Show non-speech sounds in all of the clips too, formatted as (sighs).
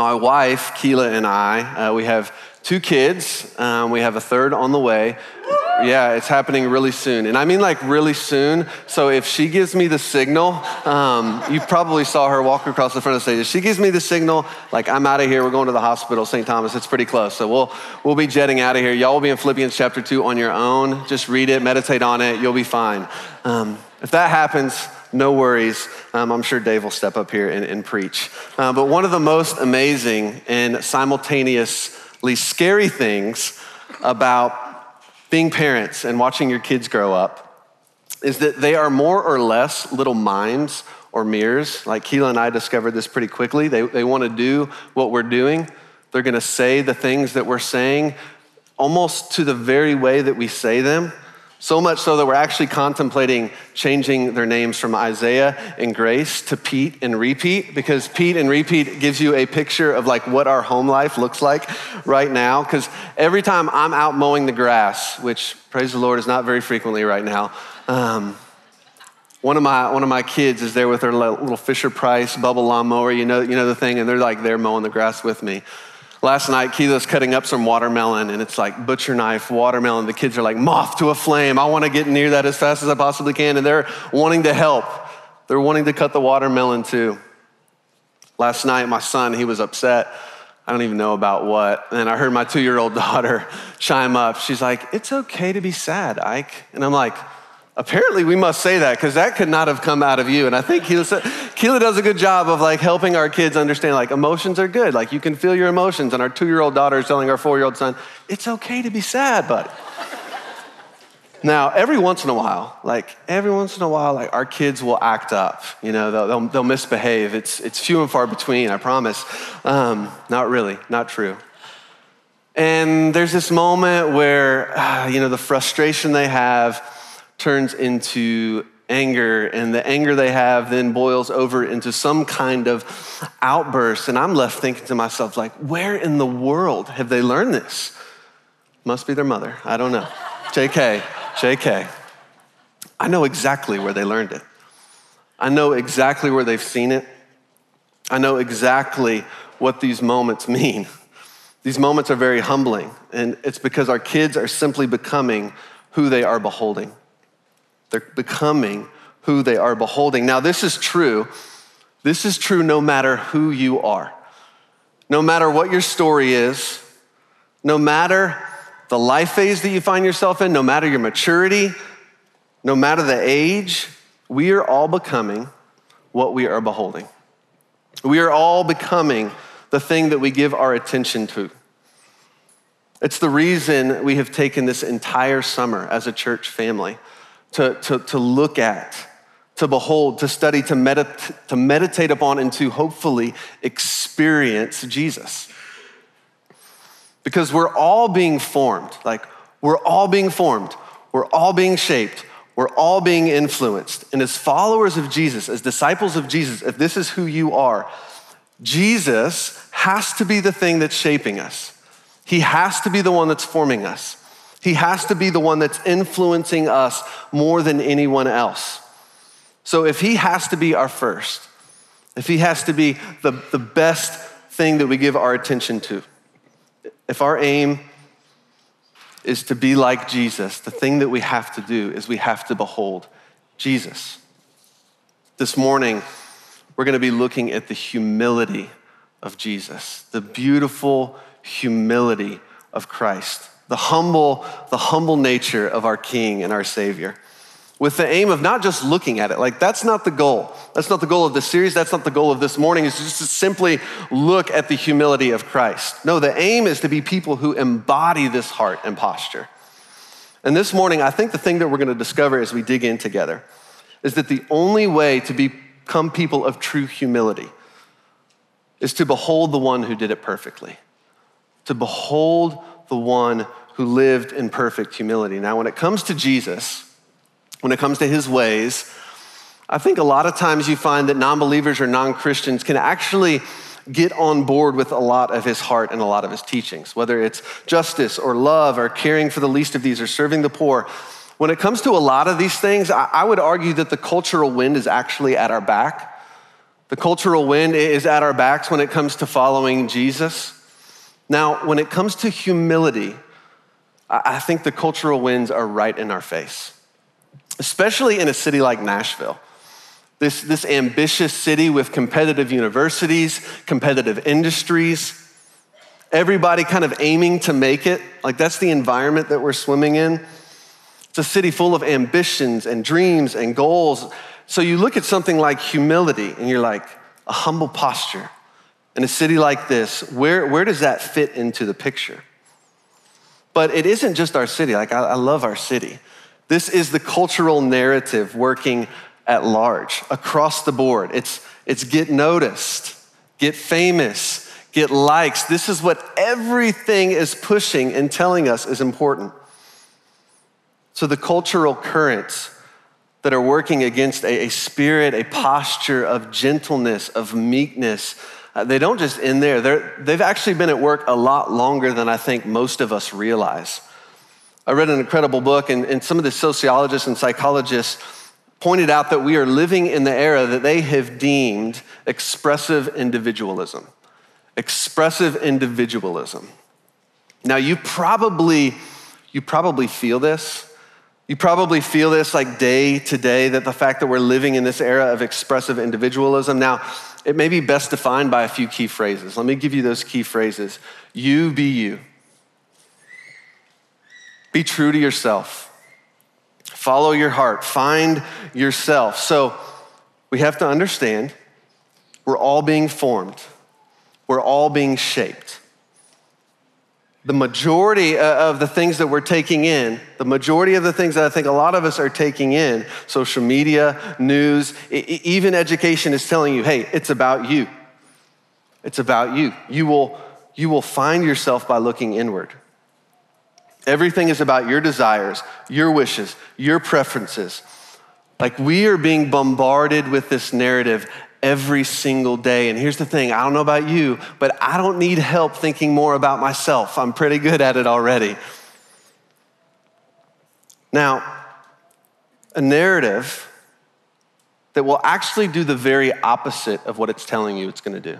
my wife, Keela, and I, uh, we have two kids. Um, we have a third on the way. Yeah, it's happening really soon. And I mean like really soon. So if she gives me the signal, um, you probably saw her walk across the front of the stage. If she gives me the signal, like I'm out of here, we're going to the hospital, St. Thomas, it's pretty close. So we'll, we'll be jetting out of here. Y'all will be in Philippians chapter 2 on your own. Just read it, meditate on it, you'll be fine. Um, if that happens, no worries. Um, I'm sure Dave will step up here and, and preach. Uh, but one of the most amazing and simultaneously scary things about being parents and watching your kids grow up is that they are more or less little minds or mirrors. Like Keela and I discovered this pretty quickly. They, they want to do what we're doing, they're going to say the things that we're saying almost to the very way that we say them. So much so that we're actually contemplating changing their names from Isaiah and Grace to Pete and Repeat because Pete and Repeat gives you a picture of like what our home life looks like right now. Because every time I'm out mowing the grass, which praise the Lord is not very frequently right now, um, one of my one of my kids is there with their little Fisher Price bubble lawnmower, you know, you know the thing, and they're like there mowing the grass with me. Last night, Keela's cutting up some watermelon, and it's like butcher knife watermelon. The kids are like, moth to a flame. I want to get near that as fast as I possibly can. And they're wanting to help. They're wanting to cut the watermelon too. Last night, my son, he was upset. I don't even know about what. And I heard my two year old (laughs) daughter chime up. She's like, It's okay to be sad, Ike. And I'm like, Apparently, we must say that because that could not have come out of you. And I think Keela does a good job of like helping our kids understand like emotions are good. Like you can feel your emotions. And our two year old daughter is telling our four year old son, it's okay to be sad, buddy. now, every once in a while, like every once in a while, like our kids will act up. You know, they'll, they'll, they'll misbehave. It's, it's few and far between, I promise. Um, not really, not true. And there's this moment where, uh, (sighs) you know, the frustration they have turns into anger, and the anger they have then boils over into some kind of outburst. And I'm left thinking to myself, like, where in the world have they learned this? Must be their mother. I don't know. JK, JK. I know exactly where they learned it. I know exactly where they've seen it. I know exactly what these moments mean. These moments are very humbling, and it's because our kids are simply becoming who they are beholding. They're becoming who they are beholding. Now, this is true. This is true no matter who you are. No matter what your story is, no matter the life phase that you find yourself in, no matter your maturity, no matter the age, we are all becoming what we are beholding. We are all becoming the thing that we give our attention to. It's the reason we have taken this entire summer as a church family to, to, to look at, to behold, to study, to, medit- to meditate upon, and to hopefully experience Jesus. Because we're all being formed, like, we're all being formed, we're all being shaped, we're all being influenced. And as followers of Jesus, as disciples of Jesus, if this is who you are, Jesus has to be the thing that's shaping us. He has to be the one that's forming us. He has to be the one that's influencing us more than anyone else. So if he has to be our first, if he has to be the, the best thing that we give our attention to, if our aim is to be like Jesus, the thing that we have to do is we have to behold Jesus. This morning, we're going to be looking at the humility of Jesus, the beautiful humility of Christ the humble, the humble nature of our King and our Savior. With the aim of not just looking at it, like that's not the goal. That's not the goal of the series. That's not the goal of this morning, is just to simply look at the humility of Christ. No, the aim is to be people who embody this heart and posture. And this morning, I think the thing that we're going to discover as we dig in together is that the only way to become people of true humility is to behold the one who did it perfectly, to behold the one who lived in perfect humility. Now, when it comes to Jesus, when it comes to his ways, I think a lot of times you find that non believers or non Christians can actually get on board with a lot of his heart and a lot of his teachings, whether it's justice or love or caring for the least of these or serving the poor. When it comes to a lot of these things, I would argue that the cultural wind is actually at our back. The cultural wind is at our backs when it comes to following Jesus. Now, when it comes to humility, I think the cultural winds are right in our face, especially in a city like Nashville. This, this ambitious city with competitive universities, competitive industries, everybody kind of aiming to make it. Like, that's the environment that we're swimming in. It's a city full of ambitions and dreams and goals. So you look at something like humility and you're like, a humble posture in a city like this, where, where does that fit into the picture? But it isn't just our city. Like, I, I love our city. This is the cultural narrative working at large, across the board. It's, it's get noticed, get famous, get likes. This is what everything is pushing and telling us is important. So, the cultural currents that are working against a, a spirit, a posture of gentleness, of meekness, uh, they don't just end there. They're, they've actually been at work a lot longer than I think most of us realize. I read an incredible book, and, and some of the sociologists and psychologists pointed out that we are living in the era that they have deemed expressive individualism. Expressive individualism. Now, you probably, you probably feel this. You probably feel this like day to day that the fact that we're living in this era of expressive individualism. Now, it may be best defined by a few key phrases. Let me give you those key phrases. You be you. Be true to yourself. Follow your heart. Find yourself. So we have to understand we're all being formed, we're all being shaped the majority uh, of the things that we're taking in, the majority of the things that I think a lot of us are taking in, social media, news, even education is telling you, hey, it's about you. It's about you. You will, you will find yourself by looking inward. Everything is about your desires, your wishes, your preferences. Like we are being bombarded with this narrative every single day. And here's the thing I don't know about you, but I don't need help thinking more about myself. I'm pretty good at it already. Now, a narrative that will actually do the very opposite of what it's telling you it's going to do.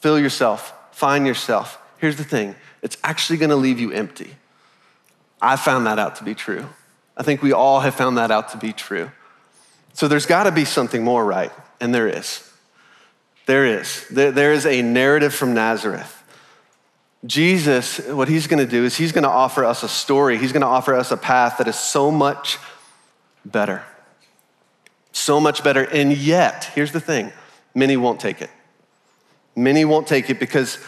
Fill yourself, find yourself. Here's the thing it's actually going to leave you empty. I found that out to be true. I think we all have found that out to be true. So there's got to be something more right, and there is. There is. There, is a narrative from Nazareth. Jesus, what he's going to do is he's going to offer us a story. He's going to offer us a path that is so much better. So much better. And yet, here's the thing many won't take it. Many won't take it because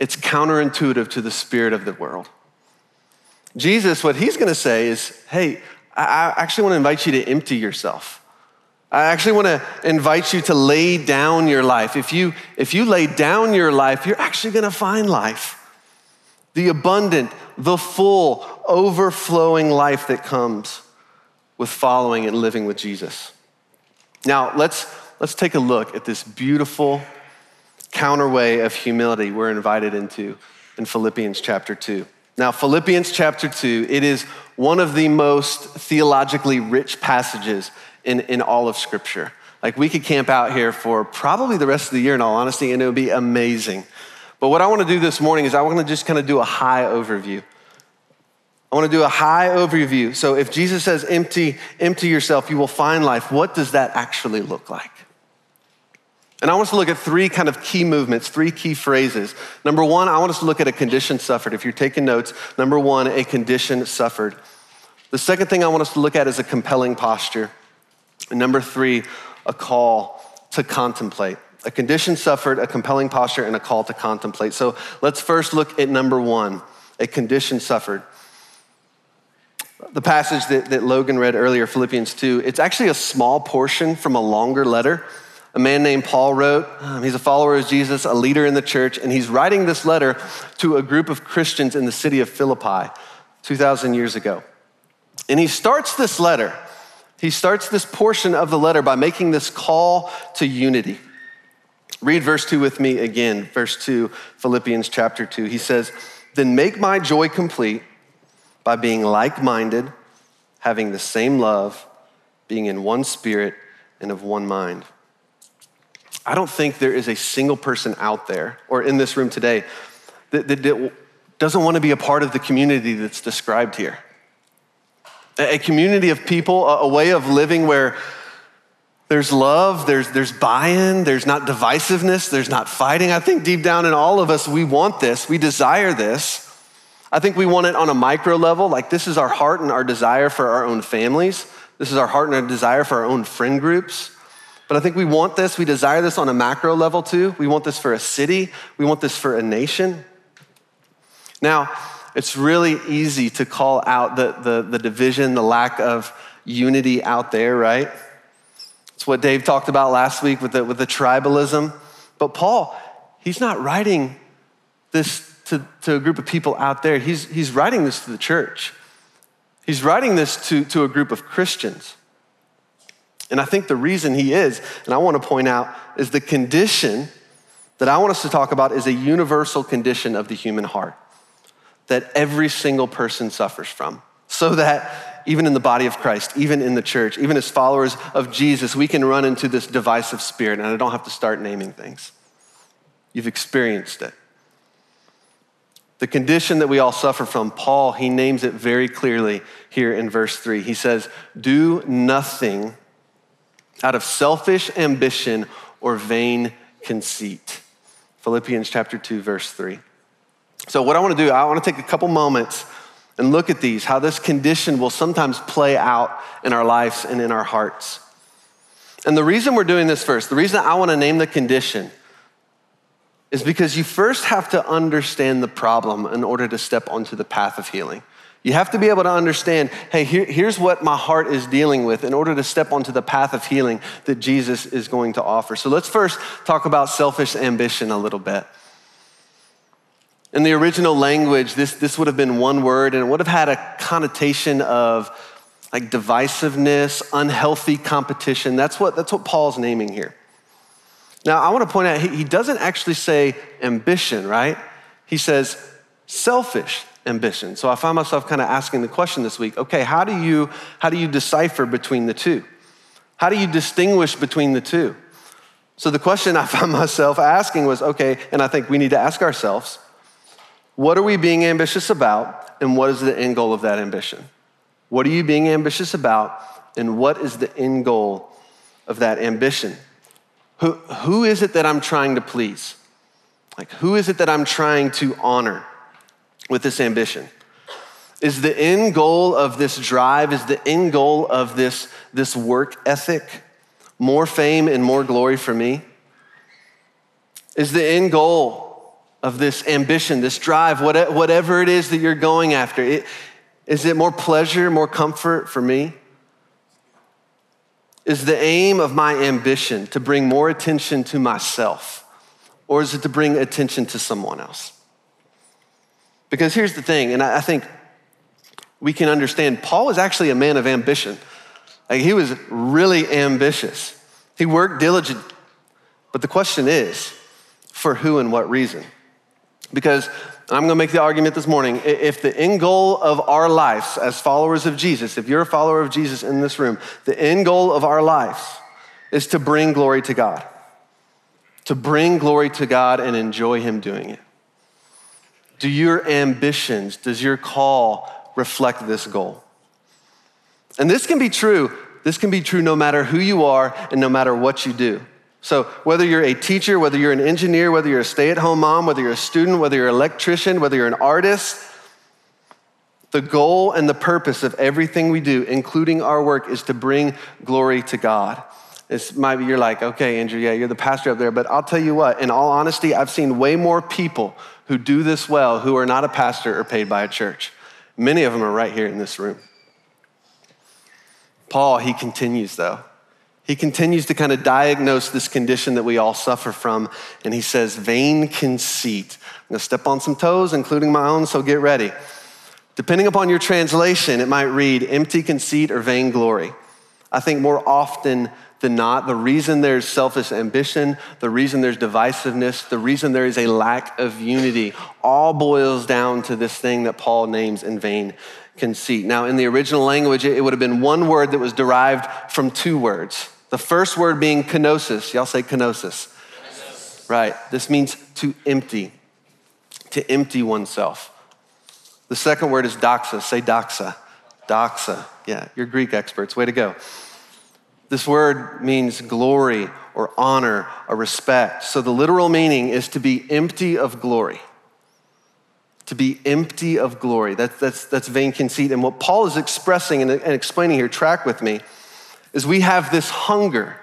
it's counterintuitive to the spirit of the world. Jesus, what he's going to say is, hey, I actually want to invite you to empty yourself. I actually want to invite you to lay down your life. If you, if you lay down your life, you're actually going to find life. The abundant, the full, overflowing life that comes with following and living with Jesus. Now, let's, let's take a look at this beautiful counterway of humility we're invited into in Philippians chapter 2. Now, Philippians chapter 2, it is one of the most theologically rich passages in, in all of Scripture. Like we could camp out here for probably the rest of the year, in all honesty, and it would be amazing. But what I want to do this morning is I want to just kind of do a high overview. I want to do a high overview. So if Jesus says empty, empty yourself, you will find life, what does that actually look like? And I want us to look at three kind of key movements, three key phrases. Number one, I want us to look at a condition suffered. If you're taking notes, number one, a condition suffered. The second thing I want us to look at is a compelling posture. And number three, a call to contemplate. A condition suffered, a compelling posture, and a call to contemplate. So let's first look at number one a condition suffered. The passage that, that Logan read earlier, Philippians 2, it's actually a small portion from a longer letter a man named Paul wrote. Um, he's a follower of Jesus, a leader in the church, and he's writing this letter to a group of Christians in the city of Philippi 2,000 years ago. And he starts this letter he starts this portion of the letter by making this call to unity. Read verse 2 with me again, verse 2, Philippians chapter 2. He says, Then make my joy complete by being like minded, having the same love, being in one spirit and of one mind. I don't think there is a single person out there or in this room today that, that, that doesn't want to be a part of the community that's described here. A, community of people, a, a way of living where there's love, there's, there's buy in, there's not divisiveness, there's not fighting. I think deep down in all of us, we want this, we desire this. I think we want it on a micro level, like this is our heart and our desire for our own families. This is our heart and our desire for our own friend groups. But I think we want this, we desire this on a macro level too. We want this for a city, we want this for a nation. Now, it's really easy to call out the, the, the division, the lack of unity out there, right? It's what Dave talked about last week with the, with the tribalism. But Paul, he's not writing this to, to a group of people out there, he's, he's writing this to the church. He's writing this to, to a group of Christians. And I think the reason he is, and I want to point out, is the condition that I want us to talk about is a universal condition of the human heart that every single person suffers from. So that even in the body of Christ, even in the church, even as followers of Jesus, we can run into this divisive spirit, and I don't have to start naming things. You've experienced it. The condition that we all suffer from, Paul, he names it very clearly here in verse three. He says, Do nothing out of selfish ambition or vain conceit. Philippians chapter 2, verse 3. So, what I want to do, I want to take a couple moments and look at these, how this condition will sometimes play out in our lives and in our hearts. And the reason we're doing this first, the reason I want to name the condition is because you first have to understand the problem in order to step onto the path of healing. You have to be able to understand hey, here, here's what my heart is dealing with in order to step onto the path of healing that Jesus is going to offer. So let's first talk about selfish ambition a little bit. In the original language, this, this would have been one word and it would have had a connotation of like divisiveness, unhealthy competition. That's what, that's what Paul's naming here. Now, I want to point out, he, he doesn't actually say ambition, right? He says selfish ambition. So I find myself kind of asking the question this week okay, how do you, how do you decipher between the two? How do you distinguish between the two? So the question I found (laughs) myself asking was okay, and I think we need to ask ourselves what are we being ambitious about, and what is the end goal of that ambition? What are you being ambitious about, and what is the end goal of that ambition? Who, who is it that I'm trying to please? Like, who is it that I'm trying to honor with this ambition? Is the end goal of this drive, is the end goal of this, this work ethic more fame and more glory for me? Is the end goal of this ambition, this drive, whatever it is that you're going after? Is it more pleasure, more comfort for me? Is the aim of my ambition to bring more attention to myself, or is it to bring attention to someone else? Because here's the thing, and I think we can understand Paul was actually a man of ambition. Like he was really ambitious. He worked diligently. But the question is, for who and what reason? Because I'm going to make the argument this morning if the end goal of our lives as followers of Jesus, if you're a follower of Jesus in this room, the end goal of our lives is to bring glory to God, to bring glory to God and enjoy Him doing it. Do your ambitions, does your call reflect this goal? And this can be true. This can be true no matter who you are and no matter what you do. So, whether you're a teacher, whether you're an engineer, whether you're a stay at home mom, whether you're a student, whether you're an electrician, whether you're an artist, the goal and the purpose of everything we do, including our work, is to bring glory to God. It's maybe you're like, okay, Andrew, yeah, you're the pastor up there, but I'll tell you what, in all honesty, I've seen way more people who do this well who are not a pastor or paid by a church. Many of them are right here in this room. Paul, he continues though. He continues to kind of diagnose this condition that we all suffer from, and he says, vain conceit. I'm gonna step on some toes, including my own, so get ready. Depending upon your translation, it might read empty conceit or vainglory. I think more often than not, the reason there's selfish ambition, the reason there's divisiveness, the reason there is a lack of unity, all boils down to this thing that Paul names in vain conceit. Now, in the original language, it would have been one word that was derived from two words. The first word being kenosis. Y'all say kenosis. Right. This means to empty, to empty oneself. The second word is doxa. Say doxa. Doxa. Yeah, you're Greek experts. Way to go. This word means glory or honor or respect. So the literal meaning is to be empty of glory. To be empty of glory. That's, that's, that's vain conceit. And what Paul is expressing and, and explaining here, track with me, is we have this hunger,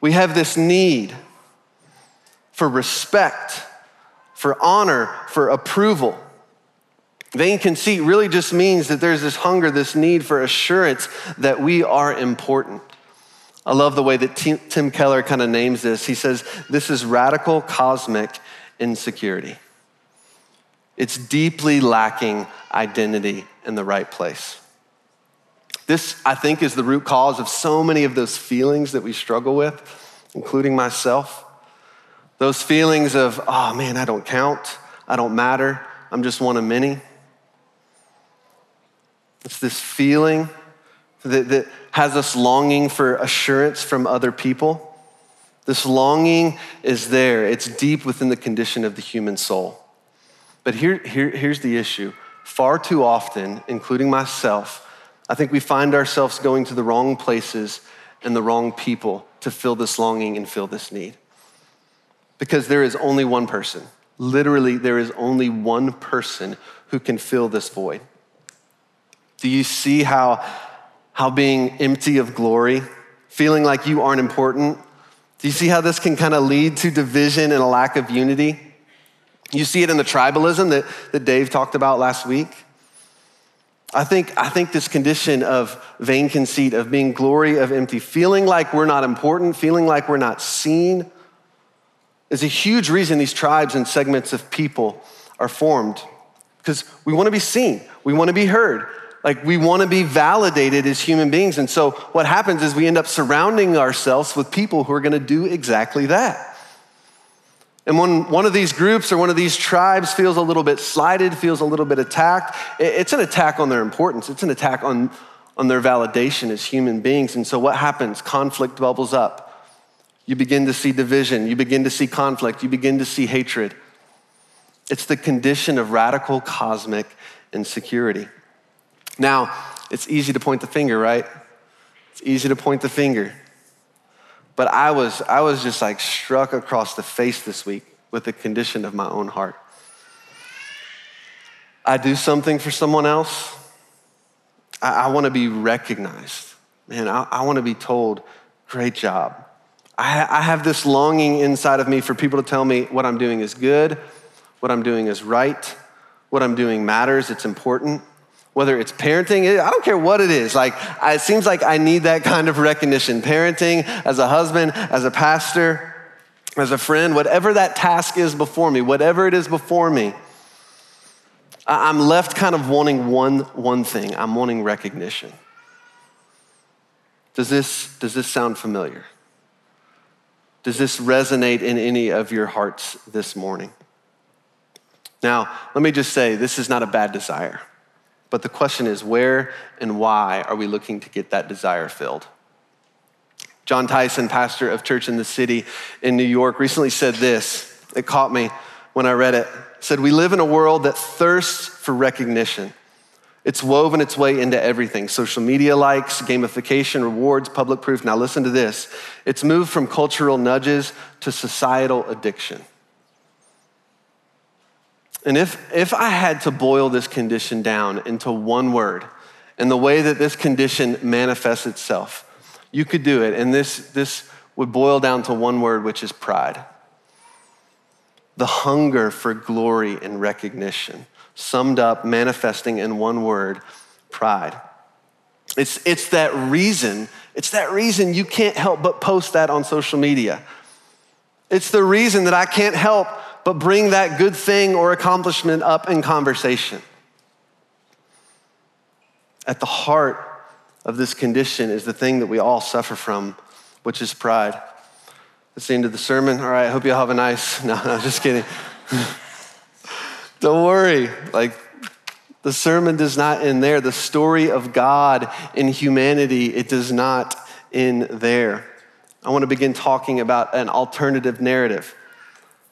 we have this need for respect, for honor, for approval. Vain conceit really just means that there's this hunger, this need for assurance that we are important. I love the way that Tim Keller kind of names this. He says, This is radical cosmic insecurity. It's deeply lacking identity in the right place. This, I think, is the root cause of so many of those feelings that we struggle with, including myself. Those feelings of, oh man, I don't count, I don't matter, I'm just one of many. It's this feeling that, that has us longing for assurance from other people. This longing is there, it's deep within the condition of the human soul. But here, here, here's the issue far too often, including myself, I think we find ourselves going to the wrong places and the wrong people to fill this longing and fill this need. Because there is only one person, literally, there is only one person who can fill this void. Do you see how, how being empty of glory, feeling like you aren't important, do you see how this can kind of lead to division and a lack of unity? You see it in the tribalism that, that Dave talked about last week. I think, I think this condition of vain conceit, of being glory of empty, feeling like we're not important, feeling like we're not seen, is a huge reason these tribes and segments of people are formed. Because we want to be seen, we want to be heard, like we want to be validated as human beings. And so what happens is we end up surrounding ourselves with people who are going to do exactly that. And when one of these groups or one of these tribes feels a little bit slighted, feels a little bit attacked, it's an attack on their importance. It's an attack on, on their validation as human beings. And so what happens? Conflict bubbles up. You begin to see division. You begin to see conflict. You begin to see hatred. It's the condition of radical cosmic insecurity. Now, it's easy to point the finger, right? It's easy to point the finger. But I was, I was just like struck across the face this week with the condition of my own heart. I do something for someone else, I, I want to be recognized. Man, I, I want to be told, great job. I, I have this longing inside of me for people to tell me what I'm doing is good, what I'm doing is right, what I'm doing matters, it's important whether it's parenting, I don't care what it is. Like, it seems like I need that kind of recognition. Parenting, as a husband, as a pastor, as a friend, whatever that task is before me, whatever it is before me, I'm left kind of wanting one, one thing. I'm wanting recognition. Does this, does this sound familiar? Does this resonate in any of your hearts this morning? Now, let me just say this is not a bad desire. But the question is, where and why are we looking to get that desire filled? Jon Tyson, pastor of Church in the City in New York, recently said this. It caught me when I read it. said, We live in a world that thirsts for recognition. It's woven its way into everything social media likes, gamification, rewards, public proof. Now, listen to this it's moved from cultural nudges to societal addiction. And if, if I had to boil this condition down into one word and the way that this condition manifests itself, you could do it. And this, this would boil down to one word, which is pride. The hunger for glory and recognition, summed up, manifesting in one word pride. It's, it's that reason, it's that reason you can't help but post that on social media. It's the reason that I can't help but bring that good thing or accomplishment up in conversation. At the heart of this condition is the thing that we all suffer from, which is pride. That's the end of the sermon. All right, I hope you all have a nice. (laughs) No, no, just kidding. (laughs) Don't worry. Like, the sermon does not end there. The story of God in humanity, it does not end there. I want to begin talking about an alternative narrative,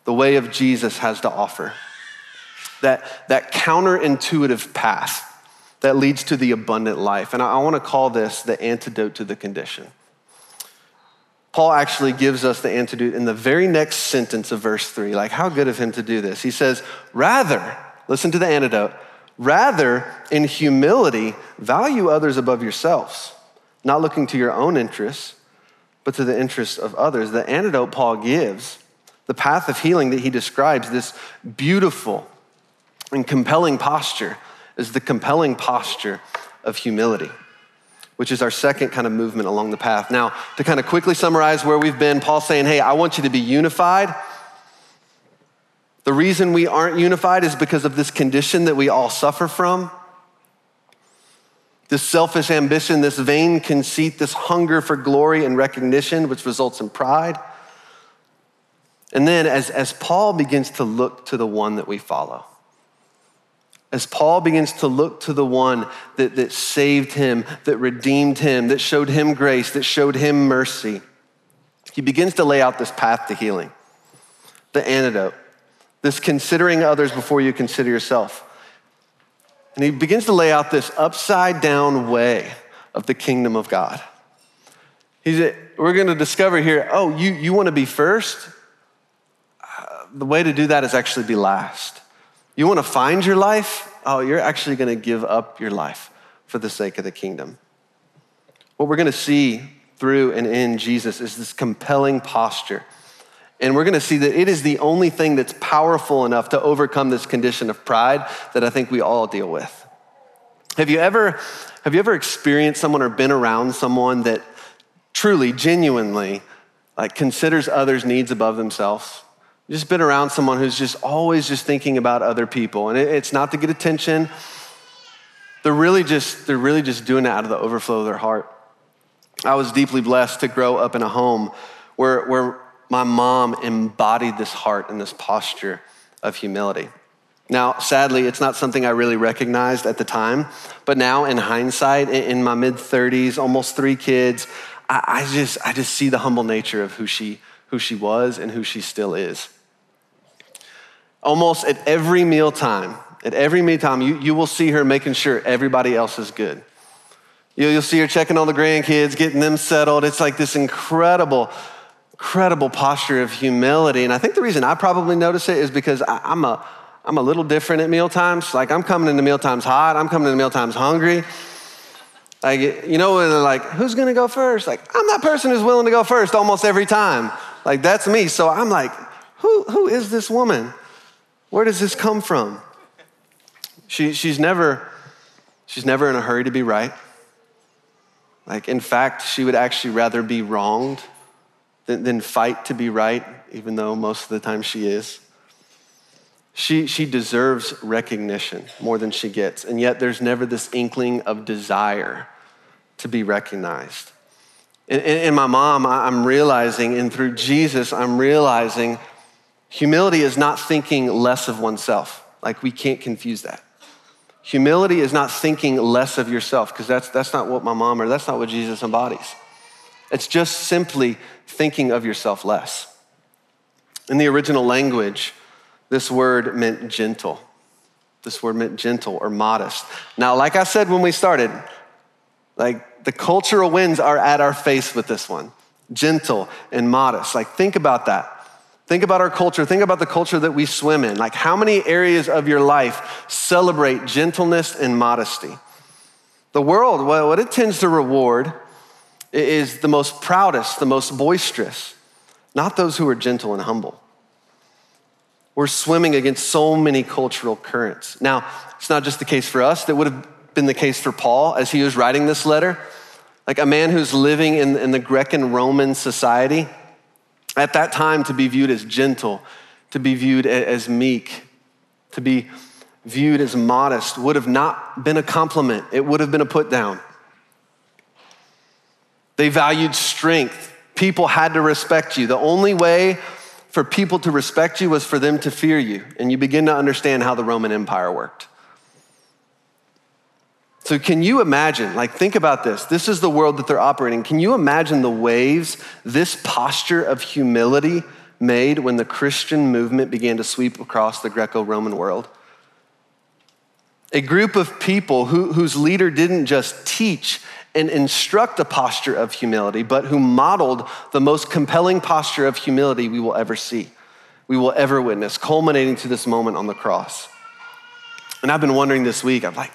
the way of Jesus has to offer. That, that counterintuitive path that leads to the abundant life. And I, I want to call this the antidote to the condition. Paul actually gives us the antidote in the very next sentence of verse three. Like, how good of him to do this. He says, Rather, listen to the antidote, rather, in humility, value others above yourselves, not looking to your own interests, but to the interests of others. The antidote Paul gives, the path of healing that he describes, this beautiful and compelling posture, is the compelling posture of humility which is our second kind of movement along the path. Now, to kind of quickly summarize where we've been, Paul's saying, hey, I want you to be unified. The reason we aren't unified is because of this condition that we all suffer from. This selfish ambition, this vain conceit, this hunger for glory and recognition, which results in pride. And then, as, as Paul begins to look to the one that we follow, as Paul begins to look to the one that, that saved him, that redeemed him, that showed him grace, that showed him mercy, he begins to lay out this path to healing, the antidote, this considering others before you consider yourself. And he begins to lay out this upside down way of the kingdom of God. He's, we're going to discover here oh, you, you want to be first? The way to do that is actually be last. You want to find your life? Oh, you're actually going to give up your life for the sake of the kingdom. What we're going to see through and in Jesus is this compelling posture. And we're going to see that it is the only thing that's powerful enough to overcome this condition of pride that I think we all deal with. Have you ever, have you ever experienced someone or been around someone that truly, genuinely, like considers others' needs above themselves? Just been around someone who's just always just thinking about other people. And it's not to get attention. They're really just, they're really just doing it out of the overflow of their heart. I was deeply blessed to grow up in a home where, where my mom embodied this heart and this posture of humility. Now, sadly, it's not something I really recognized at the time, but now in hindsight, in my mid 30s, almost three kids, I, I, just, I just see the humble nature of who she, who she was and who she still is almost at every mealtime, at every mealtime, you, you will see her making sure everybody else is good. You'll, you'll see her checking on the grandkids, getting them settled. It's like this incredible, incredible posture of humility. And I think the reason I probably notice it is because I, I'm a, I'm a little different at meal times. Like I'm coming into meal times hot. I'm coming into meal times hungry. Like, you know, when they're like, who's gonna go first? Like, I'm that person who's willing to go first almost every time. Like, that's me. So I'm like, who, who is this woman? Where does this come from? She, she's, never, she's never in a hurry to be right. Like, in fact, she would actually rather be wronged than, than fight to be right, even though most of the time she is. She, she deserves recognition more than she gets, and yet there's never this inkling of desire to be recognized. In, in, my mom, I'm realizing, and through Jesus, I'm realizing Humility is not thinking less of oneself. Like, we can't confuse that. Humility is not thinking less of yourself, because that's, that's not what my mom or that's not what Jesus embodies. It's just simply thinking of yourself less. In the original language, this word meant gentle. This word meant gentle or modest. Now, like I said when we started, like the cultural winds are at our face with this one gentle and modest. Like, think about that. Think about our culture. Think about the culture that we swim in. Like, how many areas of your life celebrate gentleness and modesty? The world, what it tends to reward is the most proudest, the most boisterous, not those who are gentle and humble. We're swimming against so many cultural currents. Now, it's not just the case for us, that would have been the case for Paul as he was writing this letter. Like a man who's living in, in the Greco Roman society at that time, to be viewed as gentle, to be viewed as meek, to be viewed as modest would have not been a compliment, it would have been a put down. They valued strength. People had to respect you. The only way for people to respect you was for them to fear you. And you begin to understand how the Roman Empire worked. So, can you imagine? Like, think about this. This is the world that they're operating. Can you imagine the waves this posture of humility made when the Christian movement began to sweep across the Greco Roman world? A group of people who, whose leader didn't just teach and instruct a posture of humility, but who modeled the most compelling posture of humility we will ever see, we will ever witness, culminating to this moment on the cross. And I've been wondering this week, I'm like,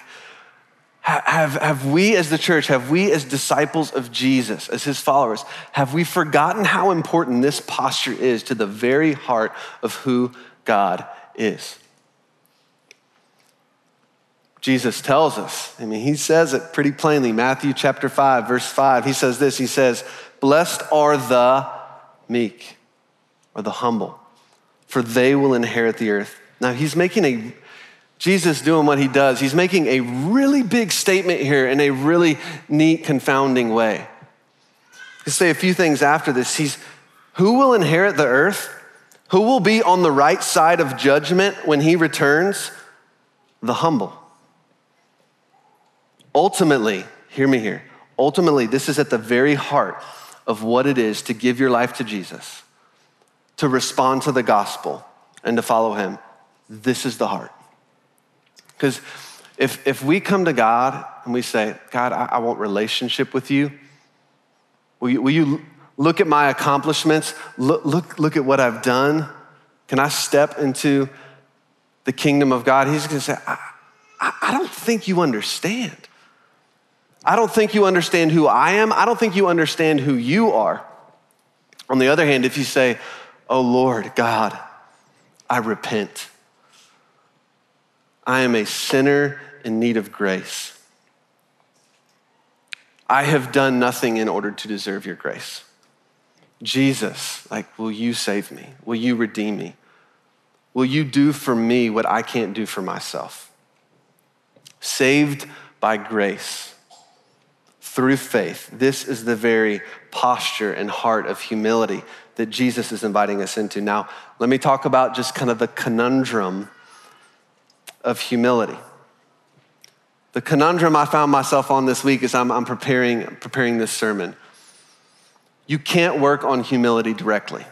have, have we as the church, have we as disciples of Jesus, as his followers, have we forgotten how important this posture is to the very heart of who God is? Jesus tells us, I mean, he says it pretty plainly. Matthew chapter 5, verse 5, he says this He says, Blessed are the meek or the humble, for they will inherit the earth. Now, he's making a Jesus doing what he does, he's making a really big statement here in a really neat, confounding way. To say a few things after this. He's who will inherit the earth? Who will be on the right side of judgment when he returns? The humble. Ultimately, hear me here. Ultimately, this is at the very heart of what it is to give your life to Jesus, to respond to the gospel, and to follow him. This is the heart. Because if, if we come to God and we say, God, I, I want relationship with you, will you, will you look at my accomplishments? Look, look, look at what I've done? Can I step into the kingdom of God? He's going to say, I, I, I don't think you understand. I don't think you understand who I am. I don't think you understand who you are. On the other hand, if you say, Oh Lord, God, I repent. I am a sinner in need of grace. I have done nothing in order to deserve your grace. Jesus, like, will you save me? Will you redeem me? Will you do for me what I can't do for myself? Saved by grace through faith. This is the very posture and heart of humility that Jesus is inviting us into. Now, let me talk about just kind of the conundrum of humility. The conundrum I found myself on this week as I'm, I'm preparing, preparing this sermon. You can't work on humility directly.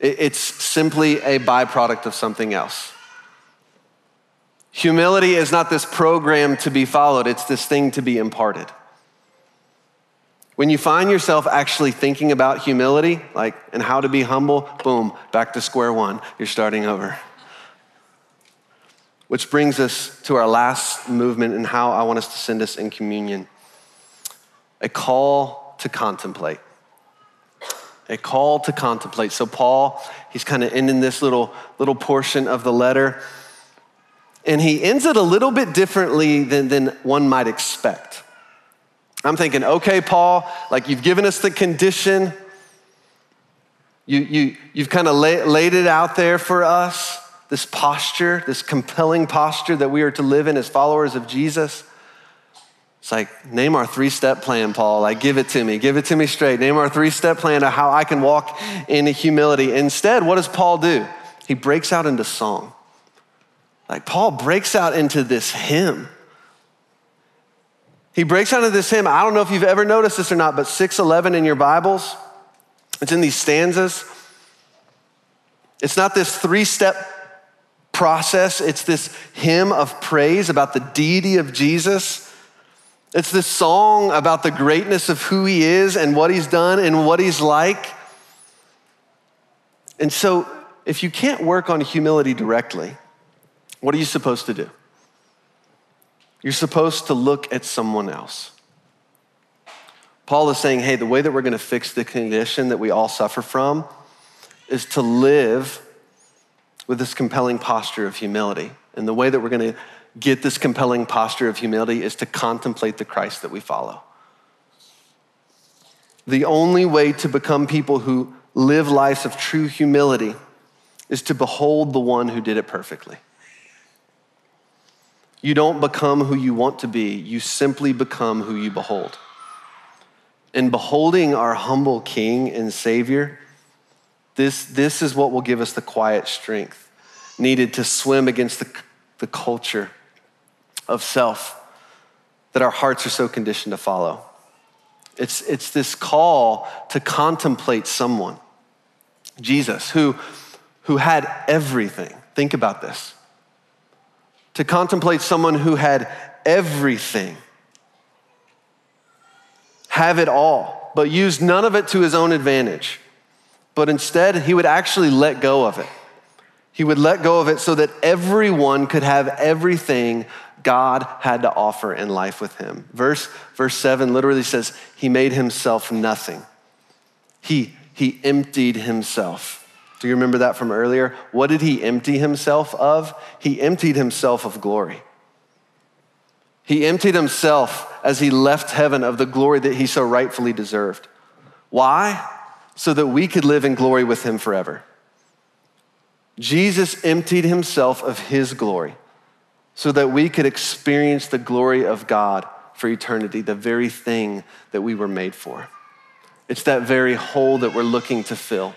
It's simply a byproduct of something else. Humility is not this program to be followed, it's this thing to be imparted. When you find yourself actually thinking about humility, like and how to be humble, boom, back to square one. You're starting over. Which brings us to our last movement and how I want us to send us in communion a call to contemplate. A call to contemplate. So, Paul, he's kind of ending this little, little portion of the letter, and he ends it a little bit differently than, than one might expect. I'm thinking, okay, Paul, like you've given us the condition, you, you, you've kind of lay, laid it out there for us this posture, this compelling posture that we are to live in as followers of Jesus. It's like, name our three step plan, Paul. Like, give it to me. Give it to me straight. Name our three step plan of how I can walk in humility. Instead, what does Paul do? He breaks out into song. Like, Paul breaks out into this hymn. He breaks out into this hymn. I don't know if you've ever noticed this or not, but 611 in your Bibles, it's in these stanzas. It's not this three step process. It's this hymn of praise about the deity of Jesus. It's this song about the greatness of who he is and what he's done and what he's like. And so, if you can't work on humility directly, what are you supposed to do? You're supposed to look at someone else. Paul is saying, hey, the way that we're going to fix the condition that we all suffer from is to live with this compelling posture of humility. And the way that we're going to get this compelling posture of humility is to contemplate the Christ that we follow. The only way to become people who live lives of true humility is to behold the one who did it perfectly. You don't become who you want to be, you simply become who you behold. In beholding our humble King and Savior, this, this is what will give us the quiet strength needed to swim against the, the culture of self that our hearts are so conditioned to follow. It's, it's this call to contemplate someone, Jesus, who, who had everything. Think about this. To contemplate someone who had everything, have it all, but used none of it to his own advantage. But instead, he would actually let go of it. He would let go of it so that everyone could have everything God had to offer in life with him. Verse, verse 7 literally says, He made himself nothing. He, he emptied himself. Do you remember that from earlier? What did he empty himself of? He emptied himself of glory. He emptied himself as he left heaven of the glory that he so rightfully deserved. Why? So that we could live in glory with him forever. Jesus emptied himself of his glory so that we could experience the glory of God for eternity, the very thing that we were made for. It's that very hole that we're looking to fill.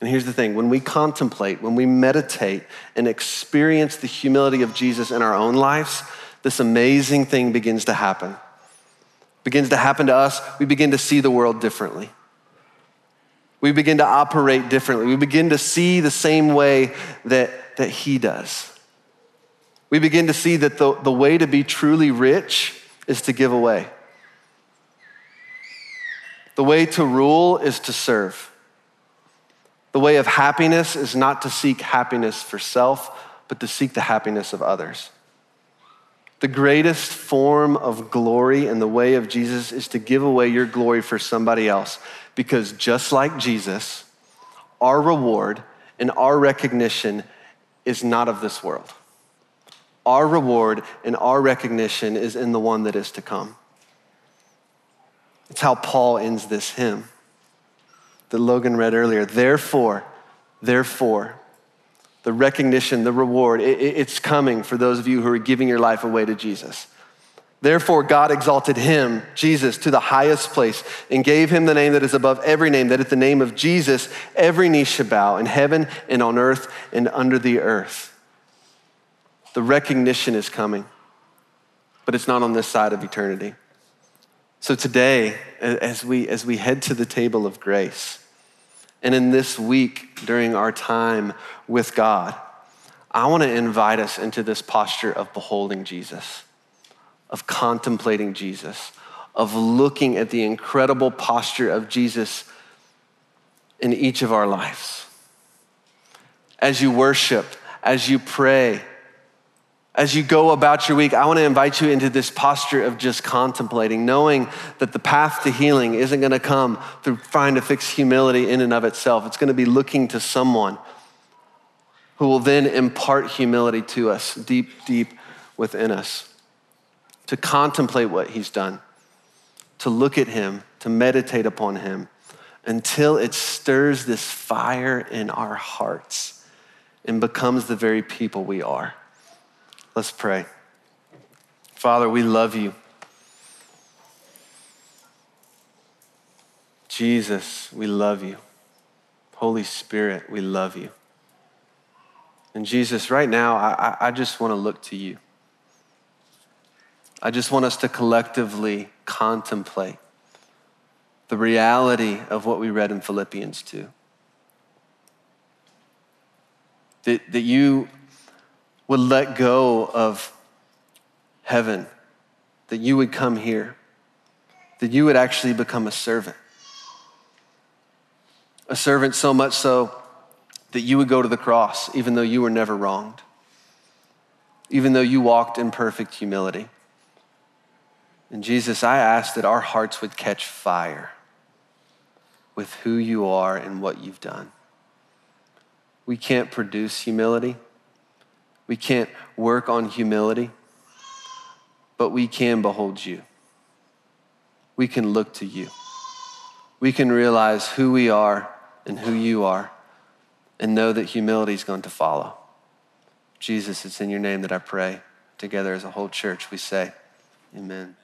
And here's the thing when we contemplate, when we meditate and experience the humility of Jesus in our own lives, this amazing thing begins to happen. Begins to happen to us. We begin to see the world differently. We begin to operate differently. We begin to see the same way that, that He does. We begin to see that the, the way to be truly rich is to give away. The way to rule is to serve. The way of happiness is not to seek happiness for self, but to seek the happiness of others. The greatest form of glory in the way of Jesus is to give away your glory for somebody else. Because just like Jesus, our reward and our recognition is not of this world. Our reward and our recognition is in the one that is to come. It's how Paul ends this hymn that Logan read earlier. Therefore, therefore, the recognition, the reward, it, it's coming for those of you who are giving your life away to Jesus. Therefore, God exalted him, Jesus, to the highest place and gave him the name that is above every name, that at the name of Jesus, every knee should bow in heaven and on earth and under the earth. The recognition is coming, but it's not on this side of eternity. So today, as we, as we head to the table of grace, and in this week during our time with God, I want to invite us into this posture of beholding Jesus, of contemplating Jesus, of looking at the incredible posture of Jesus in each of our lives. As you worship, as you pray, as you go about your week, I want to invite you into this posture of just contemplating, knowing that the path to healing isn't going to come through trying to fix humility in and of itself. It's going to be looking to someone who will then impart humility to us deep, deep within us, to contemplate what he's done, to look at him, to meditate upon him until it stirs this fire in our hearts and becomes the very people we are. Let's pray. Father, we love you. Jesus, we love you. Holy Spirit, we love you. And Jesus, right now, I, I just want to look to you. I just want us to collectively contemplate the reality of what we read in Philippians 2. That, that you would let go of heaven, that you would come here, that you would actually become a servant. A servant so much so that you would go to the cross, even though you were never wronged, even though you walked in perfect humility. And Jesus, I ask that our hearts would catch fire with who you are and what you've done. We can't produce humility. We can't work on humility, but we can behold you. We can look to you. We can realize who we are and who you are and know that humility is going to follow. Jesus, it's in your name that I pray. Together as a whole church, we say, Amen.